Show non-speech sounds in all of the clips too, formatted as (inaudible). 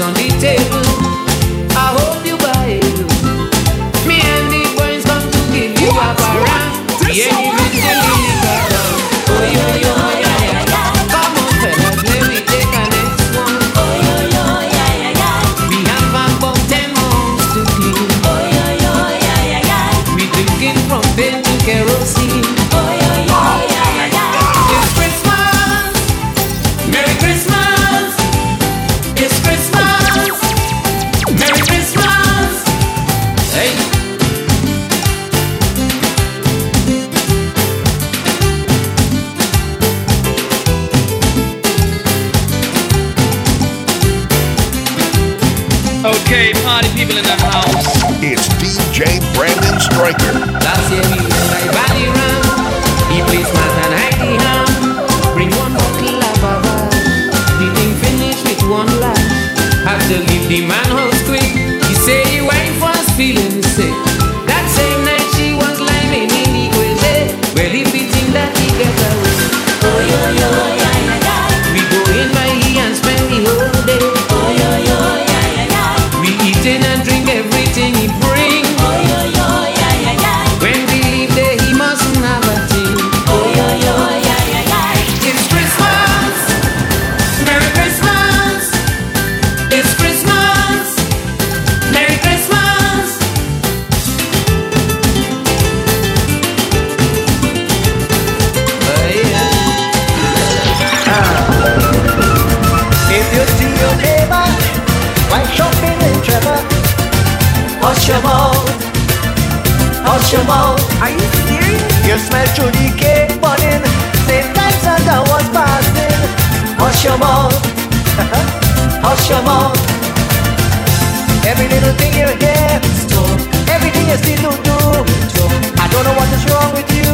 eternité Every little thing you hear is talk. Everything you see to do talk. I don't know what's wrong with you.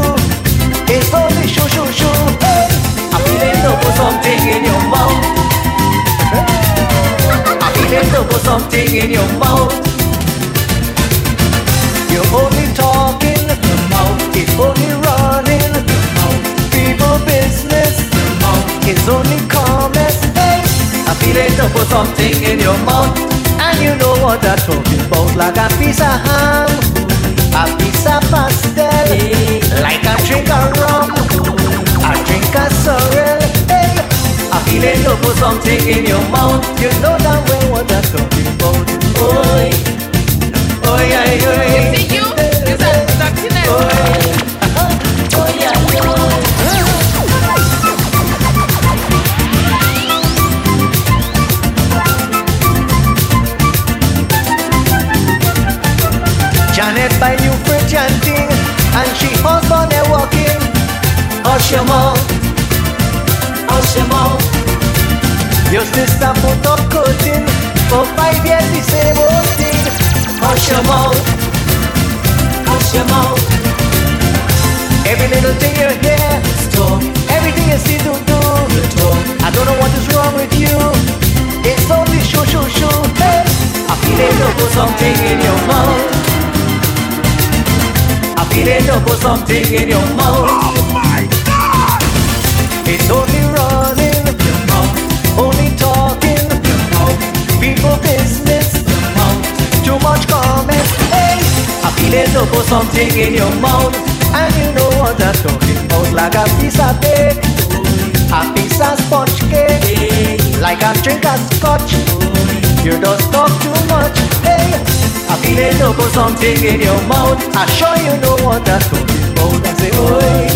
It's only shoo shoo shoo. I feel as though put something in your mouth. I feel as though put something in your mouth. You're only talking the mouth. It's only running the mouth. People business the mouth. It's only comments. Hey. I feel as though put something in your mouth you know what I'm talking about Like a piece of ham A piece of pastel Like a drink of rum A drink of sorrel hey, A feeling up for something in your mouth You know that way what I'm talking about. Oi Oi, oi, oi. Thank you, is Dr. Oi, oi, oi. chamou, ao chamou. Dios te está puto cotin, popa y bien dice botin. Ao chamou. Every little thing you hear, talk. Everything you see, do do talk. I don't know what is wrong with you. It's only shoo shoo shoo. Hey, I feel it, no, put something in your mouth. I feel it, no, put something in your mouth. It's only running, only talking, people business, too much. Hey, I feel something in your mouth, and you know what I'm talking about, like a piece of cake, a piece of sponge cake, like a drink of scotch. You just talk too much. Hey, I feel it put something in your mouth. I sure you know what I'm talking about. I say, oh.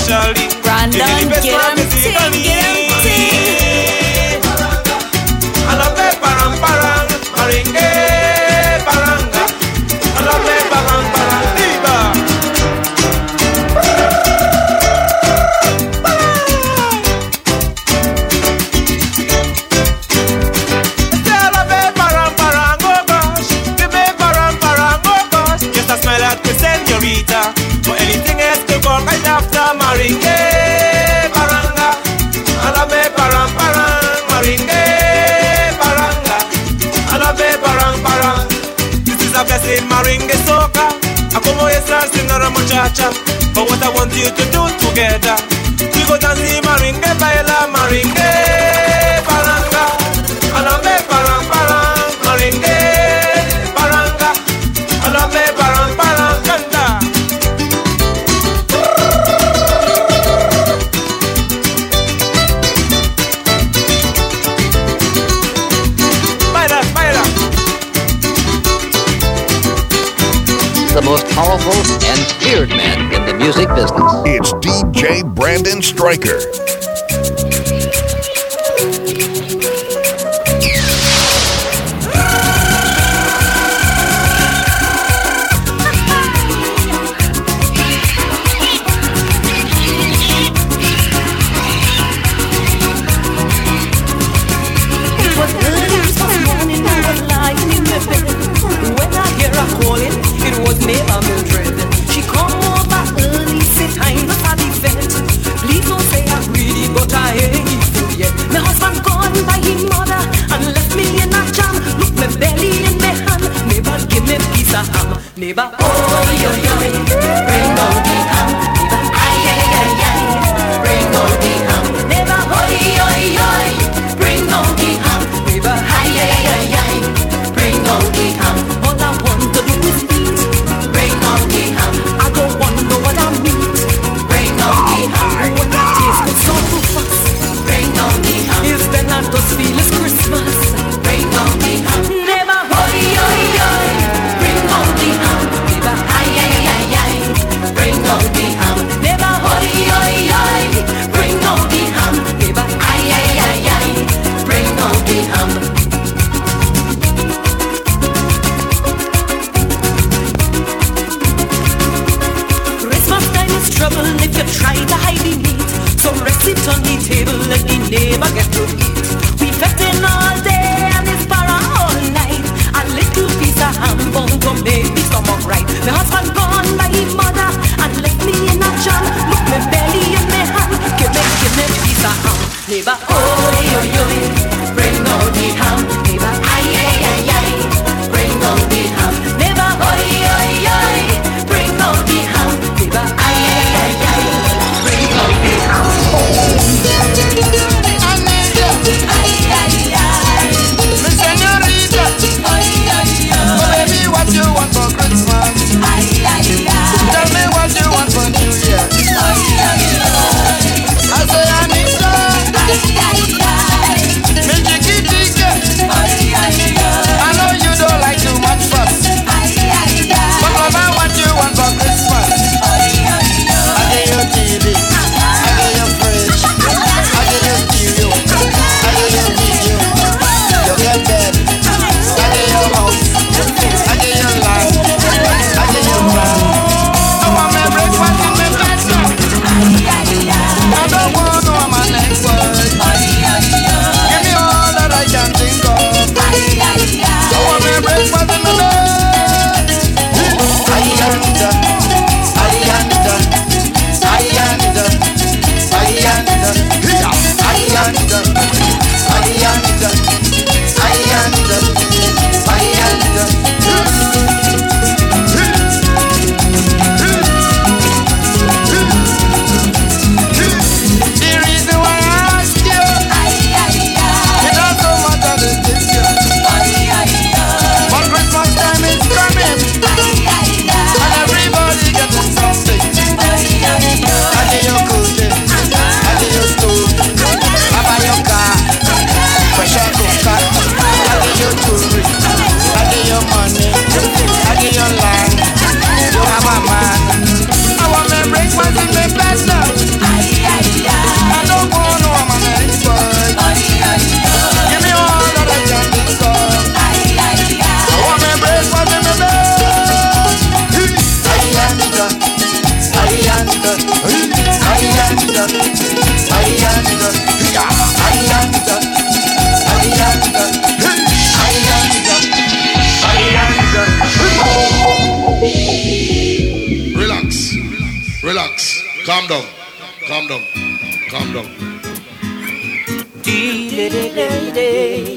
specially. Brandon, get him, get him, But what I want you to do together, we go dance the merengue, baila merengue. Brandon Stryker.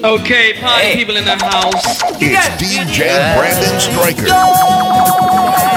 Okay, party hey. people in the house. It's yes. DJ Brandon Stryker.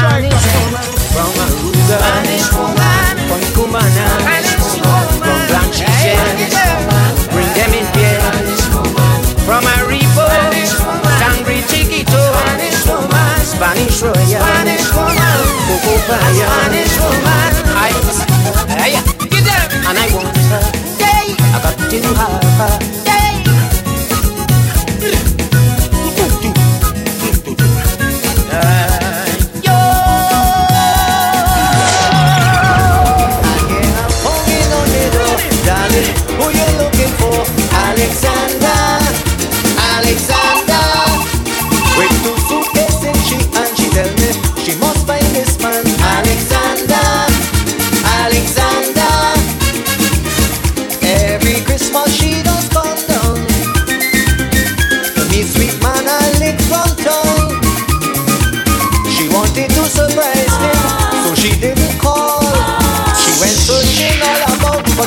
Spanish woman from Aruba, Spanish woman from Cumana, from Blanchigel, bring them in here, from Aripo, Tangri Chiquito, Spanish Royal, Spanish woman, Coco Paya, Spanish woman, I, I, and I want her, I got to have her.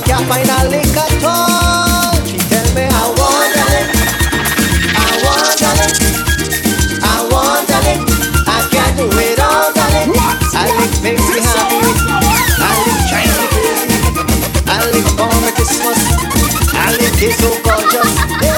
I finally got home. She tell me I want it, I want it, I want it. I can't do it all, darling. I lick makes me happy. I lick Chinese Christmas. I lick for my Christmas. I lick it so gorgeous.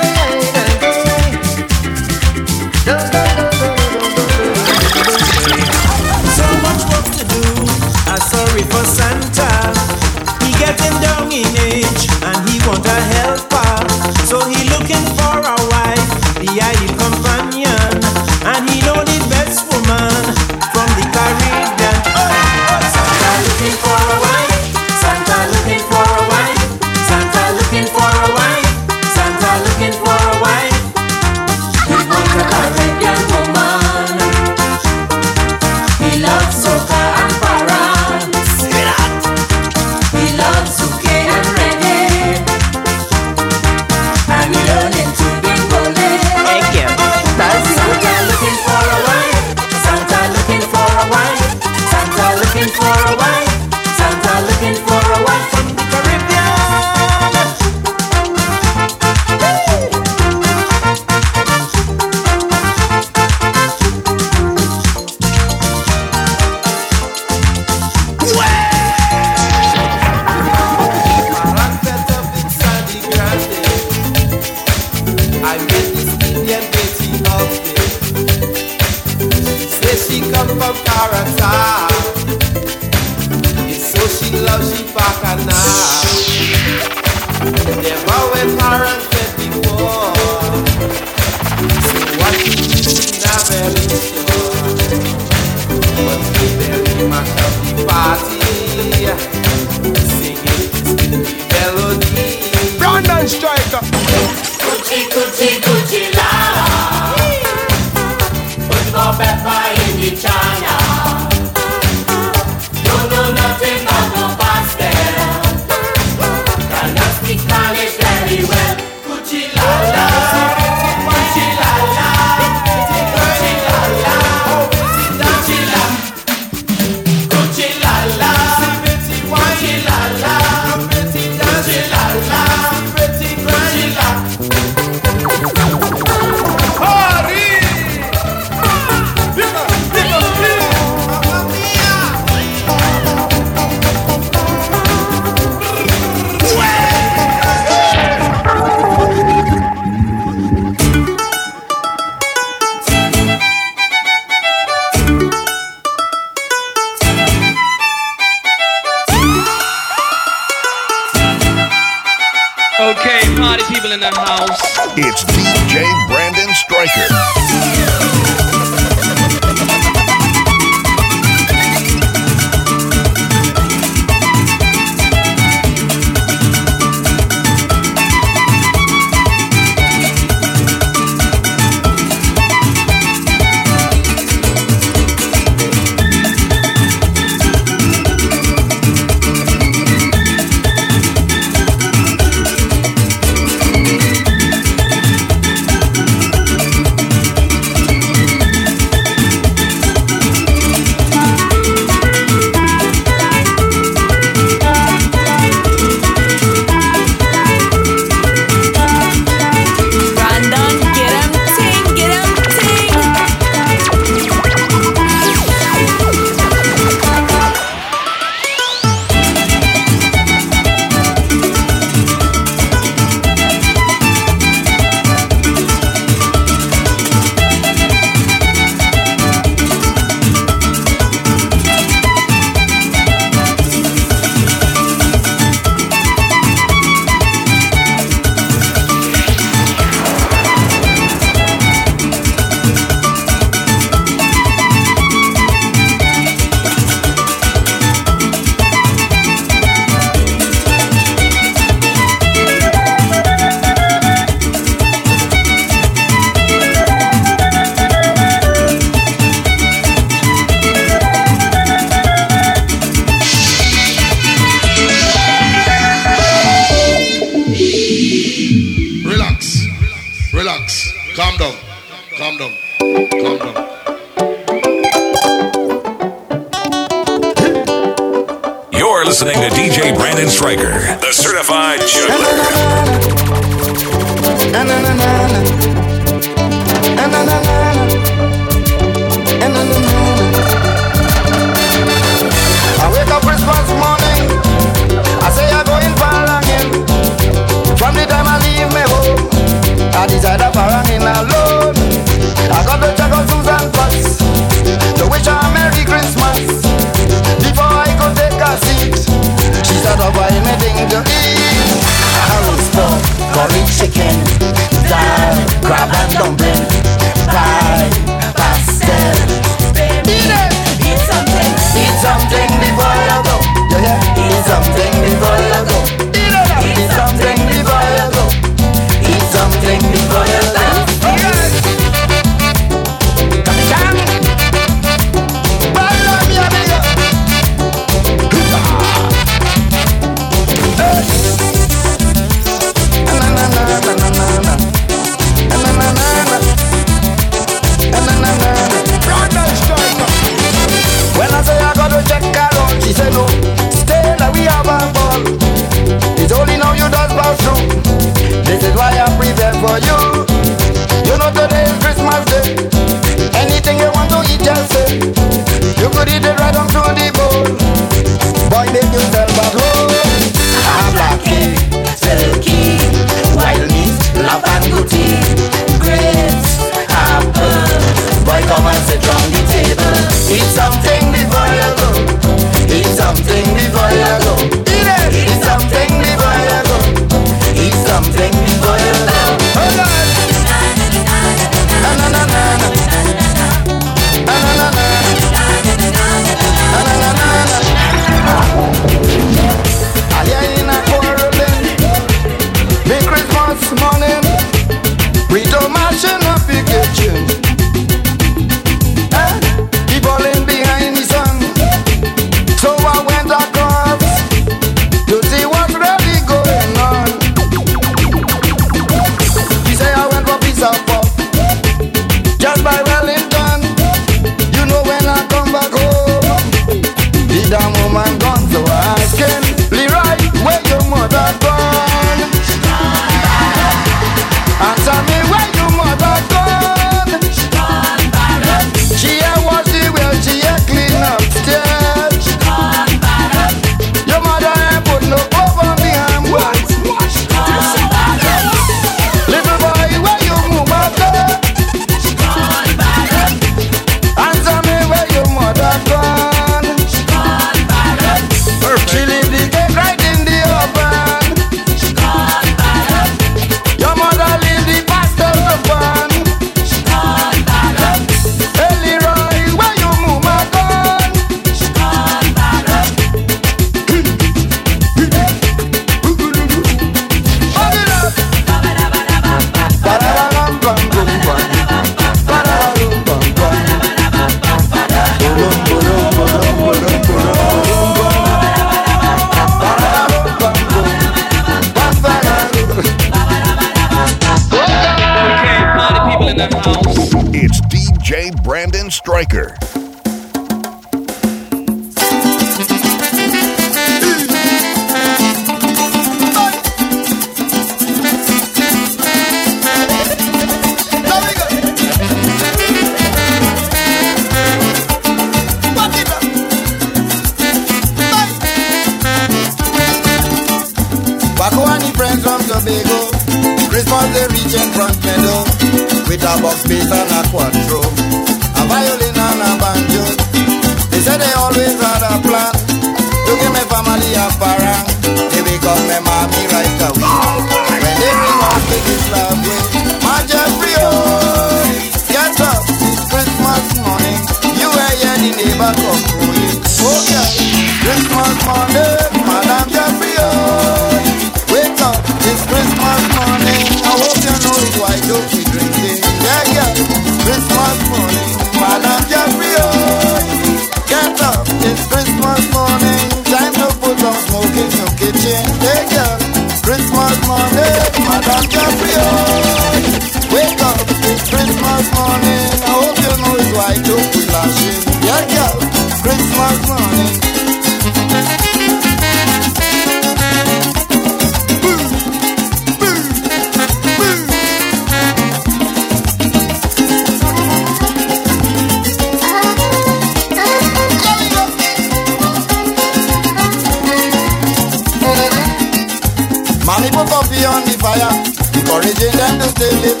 te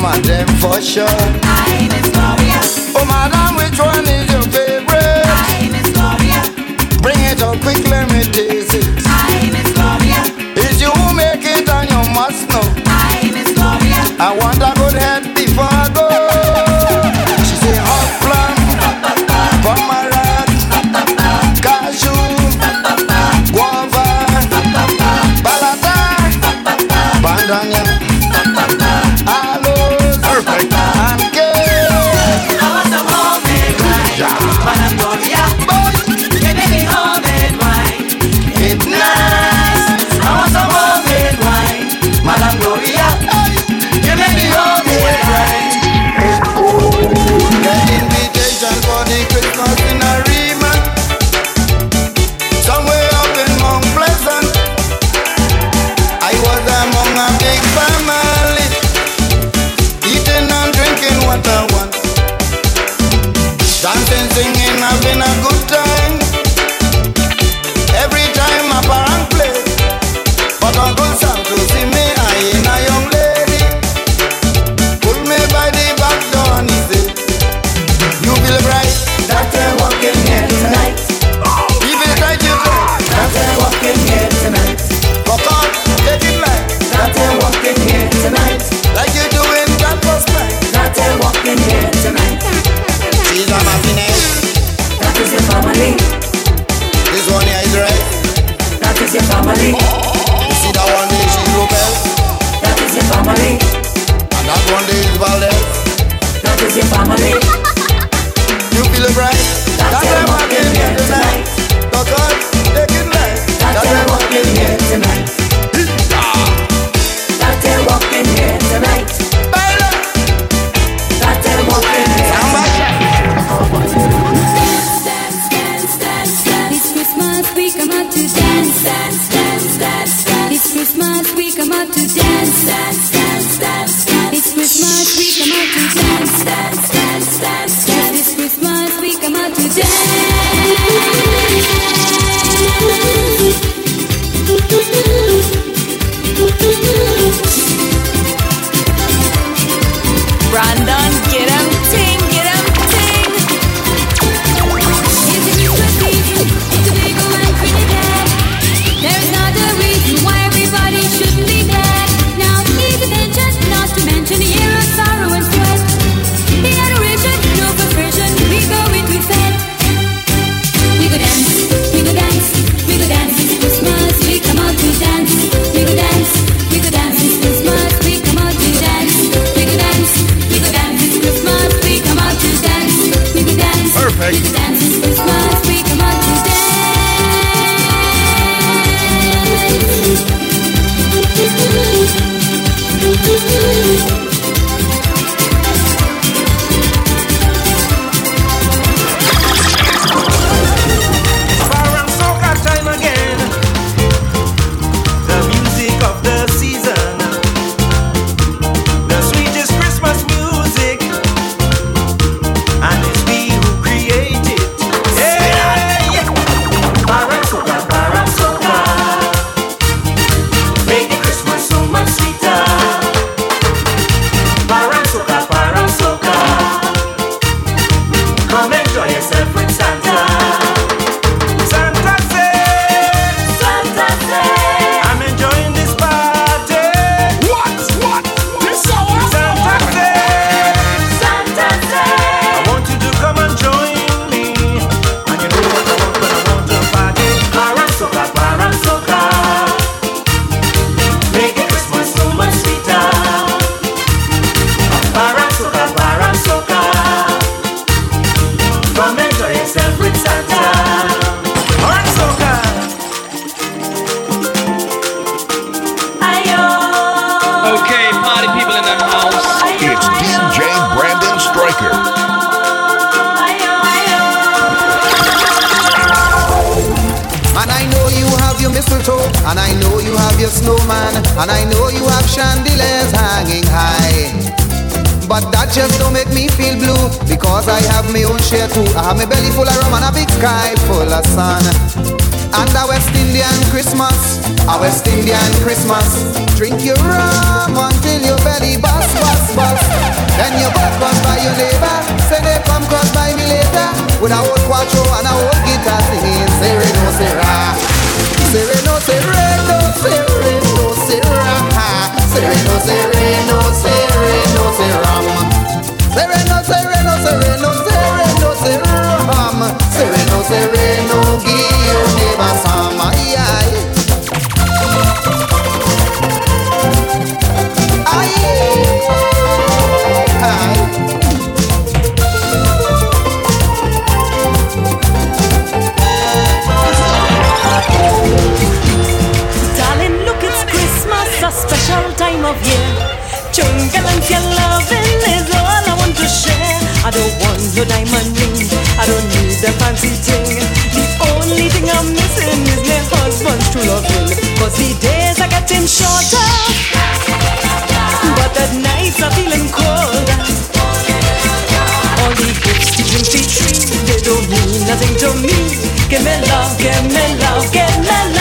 madam, for sure. I miss Gloria. Oh, madam, which one is your favorite? Miss Gloria. Bring it up quick, let me taste it. Miss Gloria. It's you who make it and you must know. Miss Gloria. I wonder. of you. Chunga lang your loving is all I want to share. I don't want no diamond ring. I don't need the fancy thing. The only thing I'm missing is my husband's true loving. Cause the days are getting shorter. But at nights I'm feeling cold. All the gifts, the drinks, the they don't mean nothing to me. Give me love, give me love, give me love.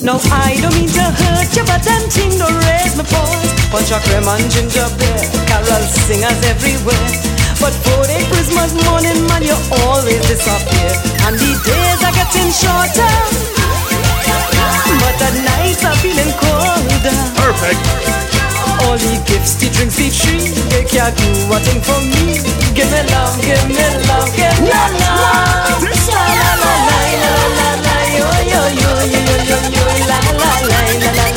No, I don't mean to hurt you, but dancing don't raise my voice. Punch a cream and ginger beer, carol singers everywhere. But for a Christmas morning, man, you always disappear. And the days are getting shorter. But the nights are feeling colder. Perfect. All the gifts, the drinks, the tree, they can't do a thing for me. Give me love, give me love, give me love. La la la la la la. oy, oy, oy, oy, oy, oy, la, la, la, la, la.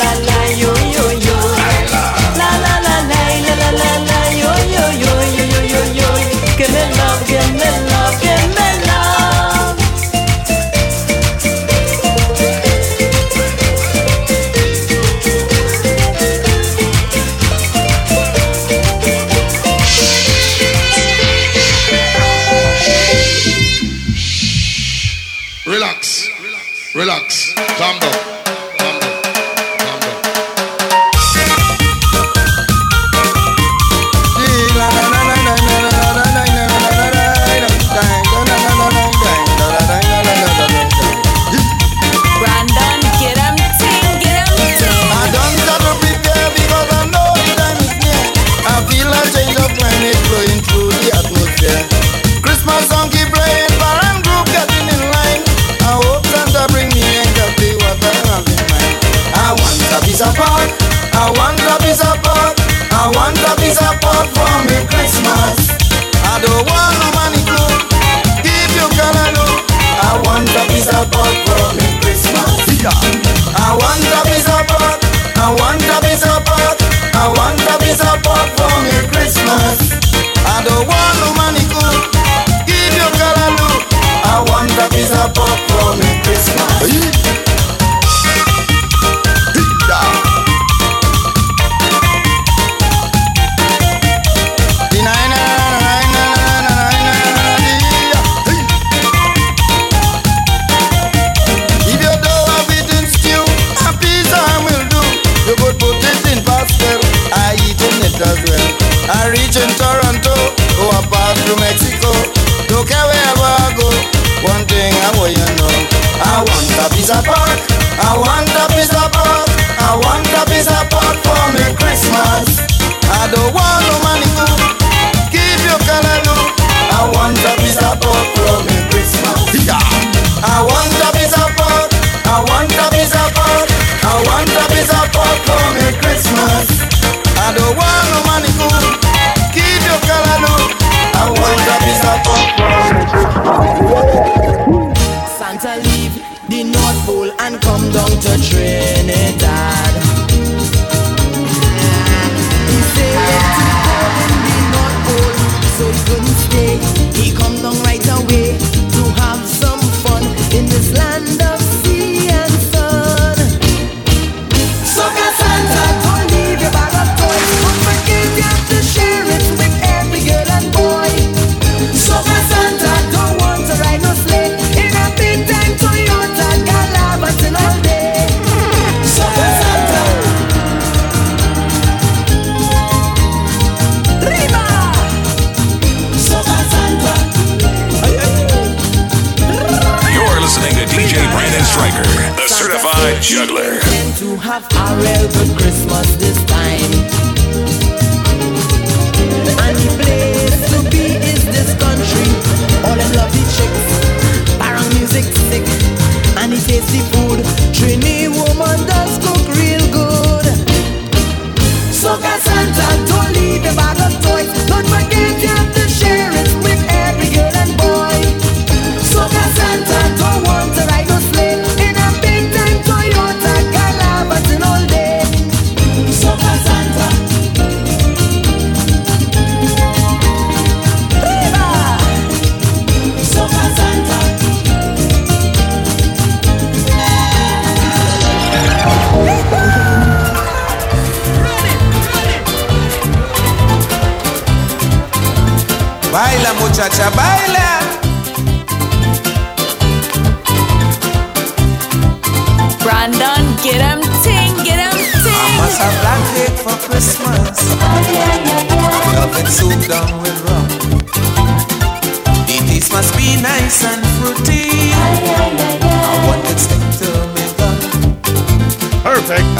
to Trinidad.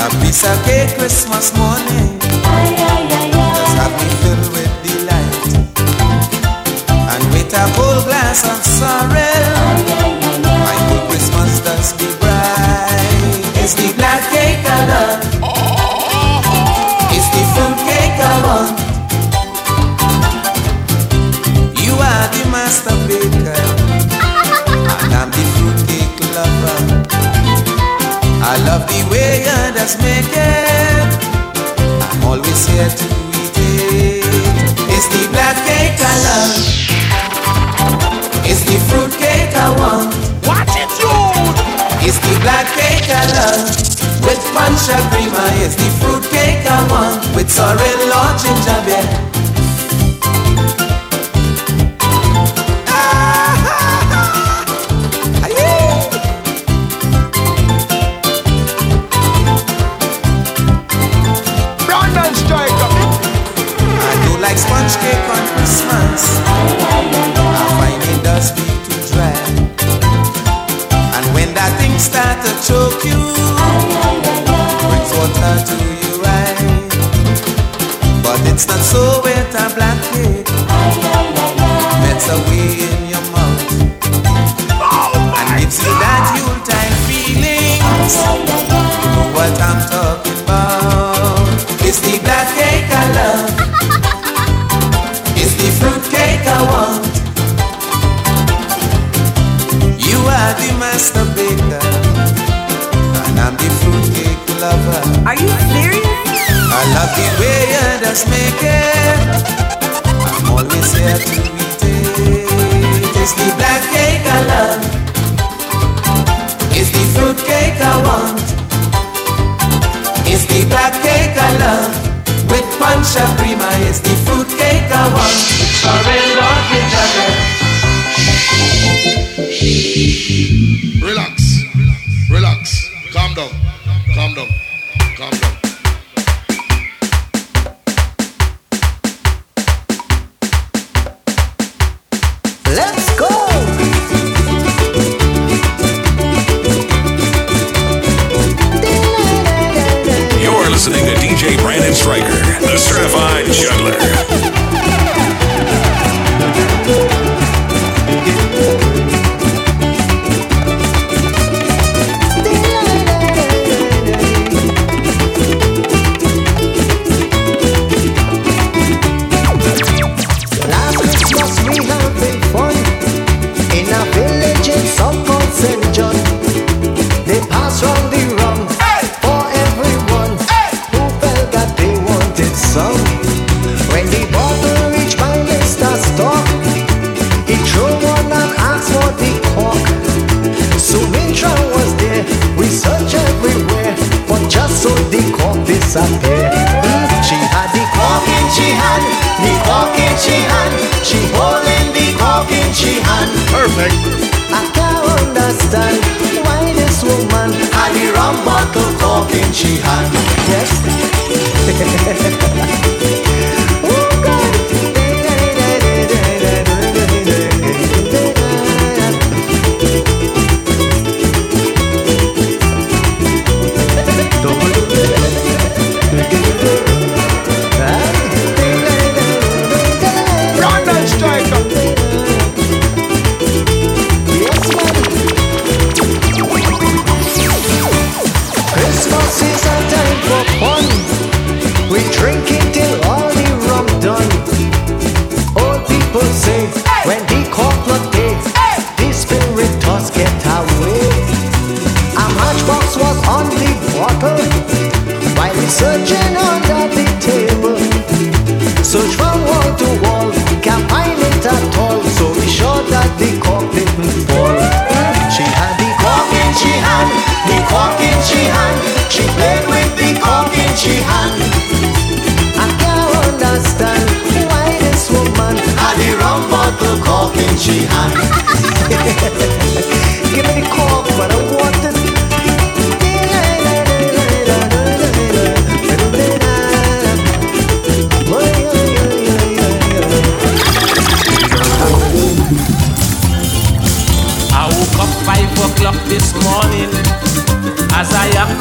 A piece of cake Christmas morning Just have me filled with delight. And with a cold glass of sorrel My good Christmas does be bright. It's the black cake I love It's the fruit cake I want. You are the master baker. love the way God has made it. I'm always here to eat it. It's the black cake I love. It's the fruit cake I want. Watch it, dude. It's the black cake I love. With punch and creamer, it's the fruit cake I want. With sorrel or ginger beer. box was on the water while searching under the table. Search from wall to wall, can't find it at all. So be sure that the cork didn't fall. She had the cork in she hand, the cork in she hand. She played with the cork in she hand. I can't understand why this woman had the wrong bottle cork in she hand. (laughs)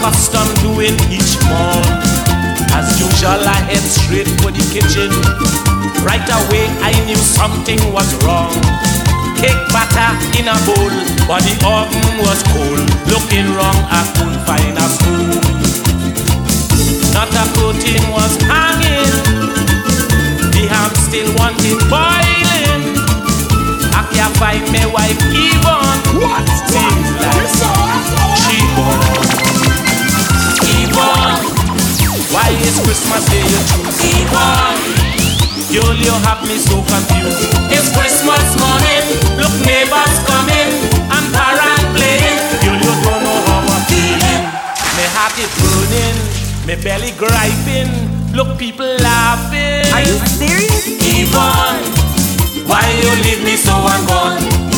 Accustomed doing each morn. As usual, I head straight for the kitchen. Right away, I knew something was wrong. Cake batter in a bowl, but the oven was cold. Looking wrong, I couldn't find a spoon. Not a protein was hanging. The ham still wanted boiling. I can't find my wife even. What? Seems like is Christmas Day you choose? Yvonne, you'll you have me so confused. It's Christmas morning, look neighbors coming and parents playing. You you don't know how I'm feeling. My heart is burning, my belly griping. Look people laughing. Are you serious? Yvonne, why you leave me so gone?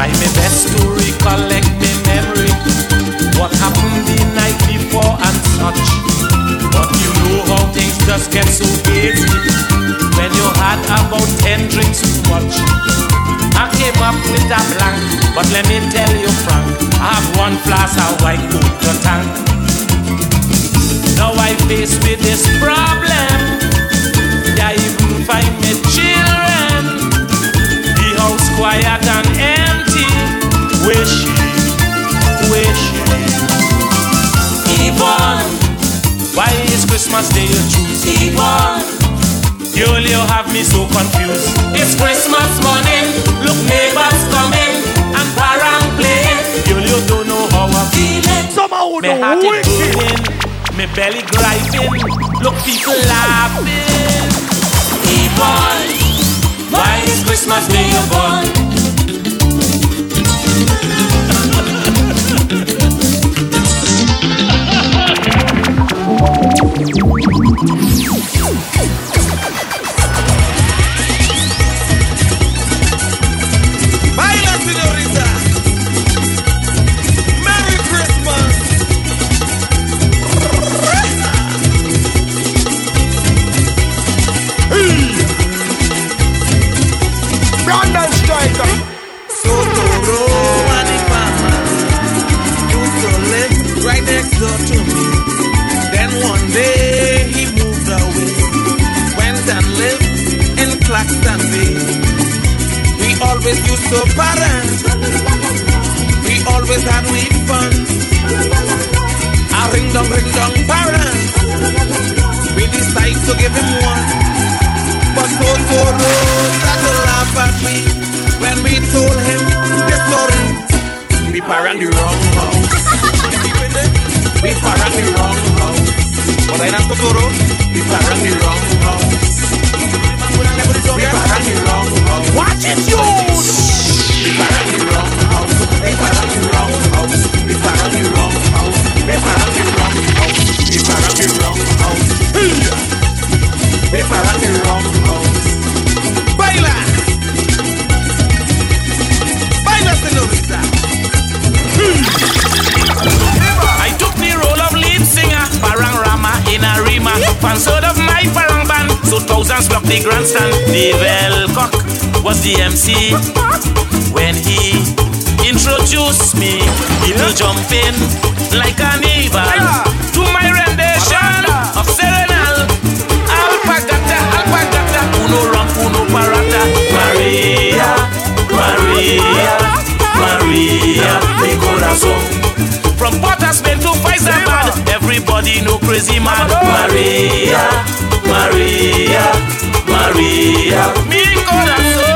Try my best to recollect my memory. What happened the night before and such. But you know how things just get so hazy when you had about ten drinks too much. I came up with a blank, but let me tell you frank, I have one flask of white to tank. Now I face with this problem. I even find my children. The house quiet and Christmas Day you choose? Yvonne, you'll you have me so confused. It's Christmas morning, look neighbors coming and parents playing. You'll you don't know how I'm feeling. Somehow my heart is burning, my belly griping. Look people laughing. Yvonne, why is Christmas Day you born? Baila, always used to parang, we always had we fun. A ring dong ring dong parang, we decide to give him one. But Totoro started to laugh at me when we told him the story. We parang the wrong house. Crazy man. Maria, Maria, Maria, mi corazón.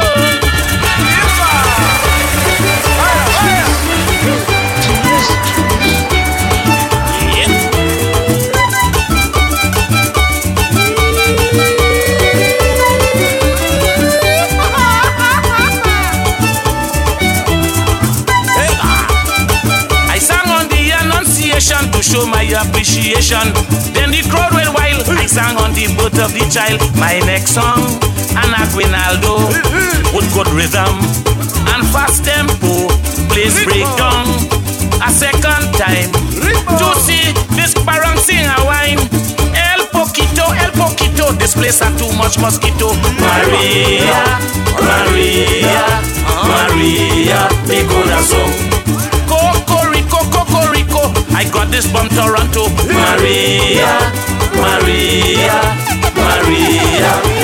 I (laughs) sang on the Annunciation to show my appreciation. Then the crowd went wild. I sang on the birth of the child. My next song, an aguinaldo, with good rhythm and fast tempo, plays breakdown. A second time to see this parang sing a wine. El poquito, el poquito, this place are too much mosquito. Maria, Maria, Maria, mi corazón. Cocorico, Cocorico. I got this from Toronto. Maria, Maria, Maria.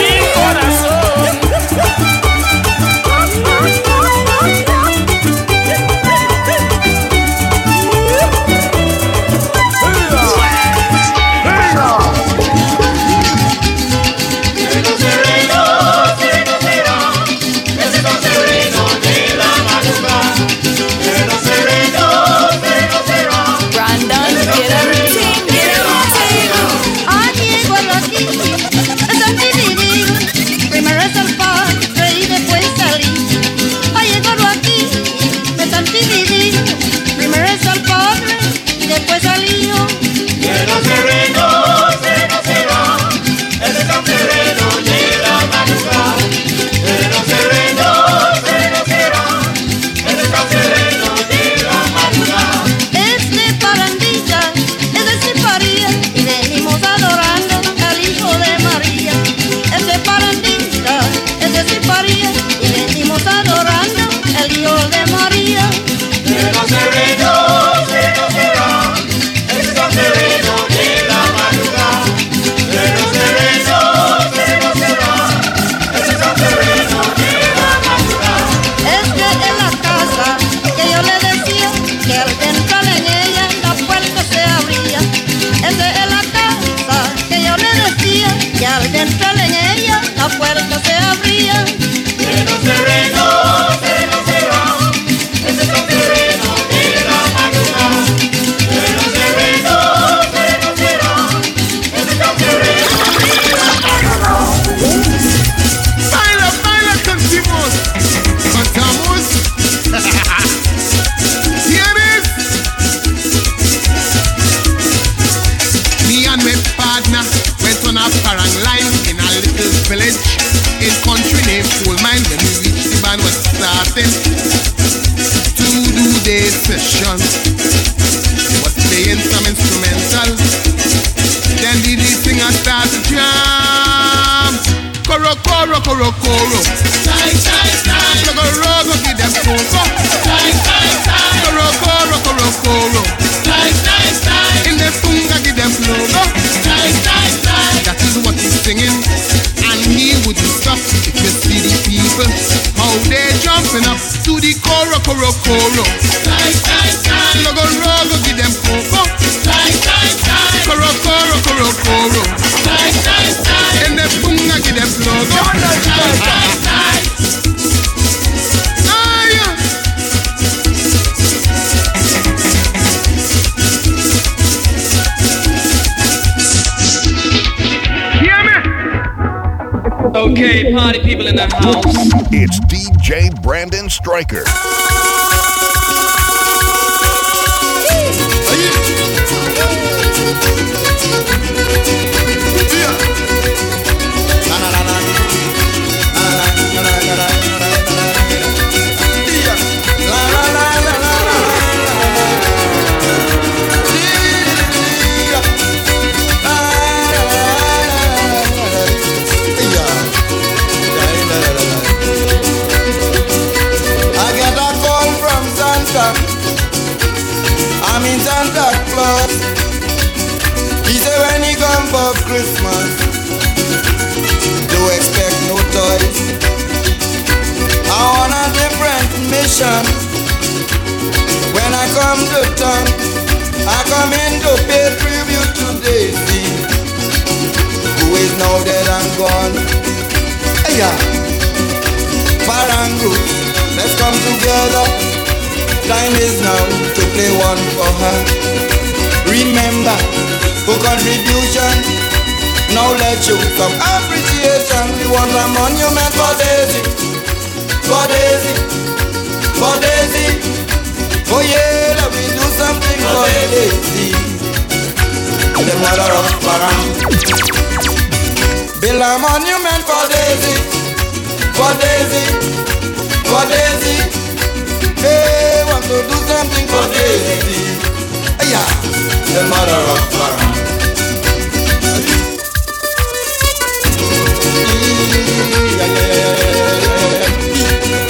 Session. Was playing some instrumental. Then the lead singer started to jam. Koro, koro, koro, koro. Tie. Rogo, rogo, give them coco. Koro, koro, koro, koro. In the funga, give them logo. That is what he's singing. And he wouldn't stop if you see the people. How they jumping up to the koro, koro, koro. Okay, party people in the house. It's DJ Brandon Stryker. Different. When I come to town, I come in to pay tribute to Daisy. who is now dead and gone. Hey, yeah. Parang group, let's come together. Time is now to play one for her. Remember, for contribution, now let's show some appreciation. We want a monument for Daisy, for Daisy, for Daisy. Oh yeah, let me do something for Daisy. The mother of Parang. Build a monument for Daisy, for Daisy, for Daisy. Hey, want to do something for Daisy. Yeah, the mother of. Yeah, yeah, yeah, yeah, yeah.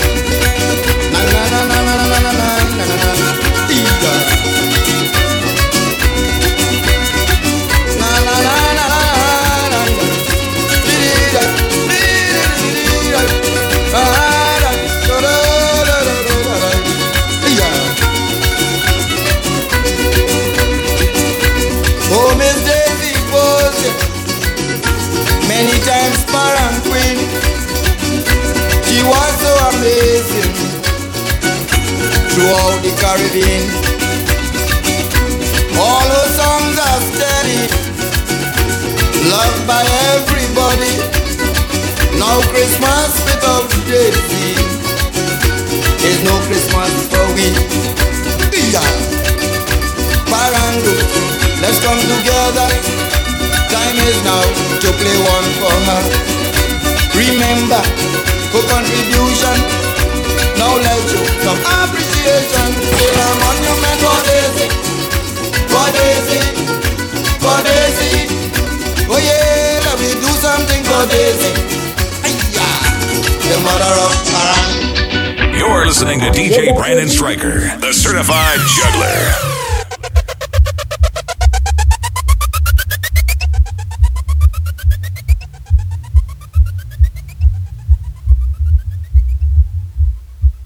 Amazing throughout the Caribbean. All her songs are steady, loved by everybody. Now Christmas without Daisy is no Christmas for we. Yeah. Parando, let's come together. Time is now to play one for her. Remember, for contribution, now let's show some appreciation. Build a monument for Daisy, for Daisy, for Daisy. Oh yeah, let me do something for Daisy. The mother of Parang. You're listening to DJ Brandon Stryker, the certified juggler.